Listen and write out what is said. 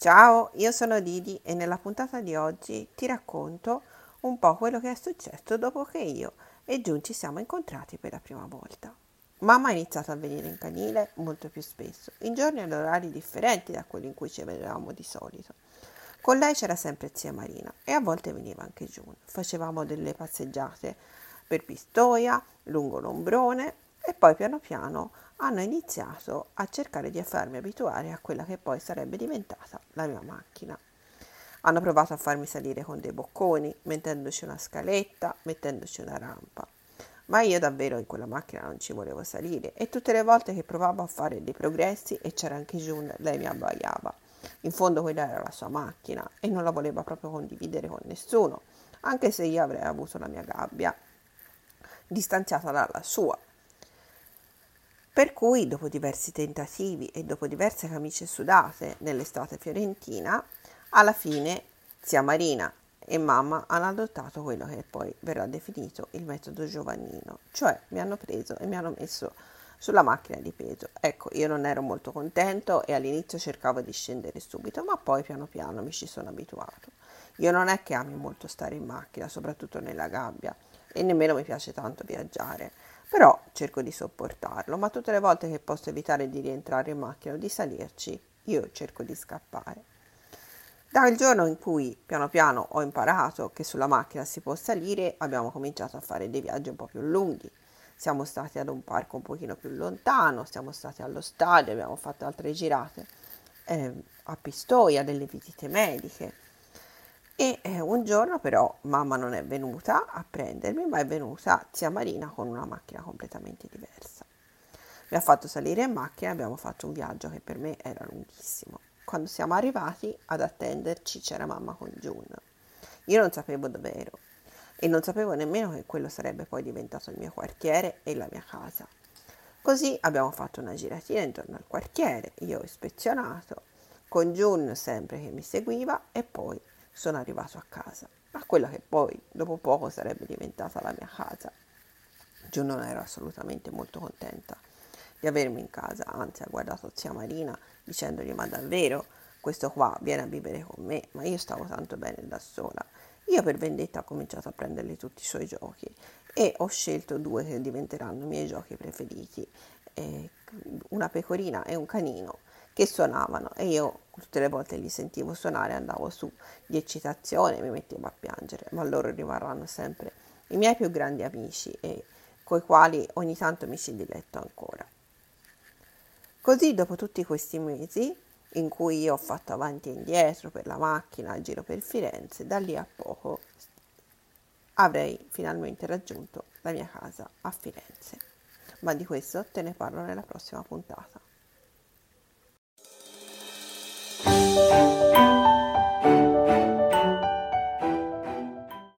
Ciao, io sono Didi e nella puntata di oggi ti racconto un po' quello che è successo dopo che io e Giun ci siamo incontrati per la prima volta. Mamma ha iniziato a venire in canile molto più spesso, in giorni ed orari differenti da quelli in cui ci vedevamo di solito. Con lei c'era sempre zia Marina e a volte veniva anche Giun. Facevamo delle passeggiate per Pistoia, lungo l'ombrone e poi piano piano hanno iniziato a cercare di farmi abituare a quella che poi sarebbe diventata la mia macchina. Hanno provato a farmi salire con dei bocconi, mettendoci una scaletta, mettendoci una rampa. Ma io davvero in quella macchina non ci volevo salire e tutte le volte che provavo a fare dei progressi e c'era anche June, lei mi abbaiava. In fondo quella era la sua macchina e non la voleva proprio condividere con nessuno, anche se io avrei avuto la mia gabbia distanziata dalla sua per cui, dopo diversi tentativi e dopo diverse camicie sudate nell'estate fiorentina, alla fine zia Marina e mamma hanno adottato quello che poi verrà definito il metodo giovannino, cioè mi hanno preso e mi hanno messo sulla macchina di peso. Ecco, io non ero molto contento e all'inizio cercavo di scendere subito, ma poi piano piano mi ci sono abituato. Io non è che ami molto stare in macchina, soprattutto nella gabbia, e nemmeno mi piace tanto viaggiare però cerco di sopportarlo, ma tutte le volte che posso evitare di rientrare in macchina o di salirci, io cerco di scappare. Dal giorno in cui piano piano ho imparato che sulla macchina si può salire, abbiamo cominciato a fare dei viaggi un po' più lunghi. Siamo stati ad un parco un pochino più lontano, siamo stati allo stadio, abbiamo fatto altre girate eh, a Pistoia, delle visite mediche e eh, un giorno però mamma non è venuta a prendermi, ma è venuta zia Marina con una macchina completamente diversa. Mi ha fatto salire in macchina e abbiamo fatto un viaggio che per me era lunghissimo. Quando siamo arrivati ad attenderci c'era mamma con June. Io non sapevo dove ero e non sapevo nemmeno che quello sarebbe poi diventato il mio quartiere e la mia casa. Così abbiamo fatto una giratina intorno al quartiere, io ho ispezionato, con June sempre che mi seguiva e poi sono arrivato a casa, a quella che poi dopo poco sarebbe diventata la mia casa. Giù non ero assolutamente molto contenta di avermi in casa, anzi ha guardato zia Marina dicendogli ma davvero? Questo qua viene a vivere con me, ma io stavo tanto bene da sola. Io per vendetta ho cominciato a prenderli tutti i suoi giochi e ho scelto due che diventeranno i miei giochi preferiti, eh, una pecorina e un canino che suonavano e io tutte le volte li sentivo suonare andavo su di eccitazione mi mettevo a piangere, ma loro rimarranno sempre i miei più grandi amici e coi quali ogni tanto mi ci diletto ancora. Così dopo tutti questi mesi in cui io ho fatto avanti e indietro per la macchina a giro per Firenze, da lì a poco avrei finalmente raggiunto la mia casa a Firenze. Ma di questo te ne parlo nella prossima puntata.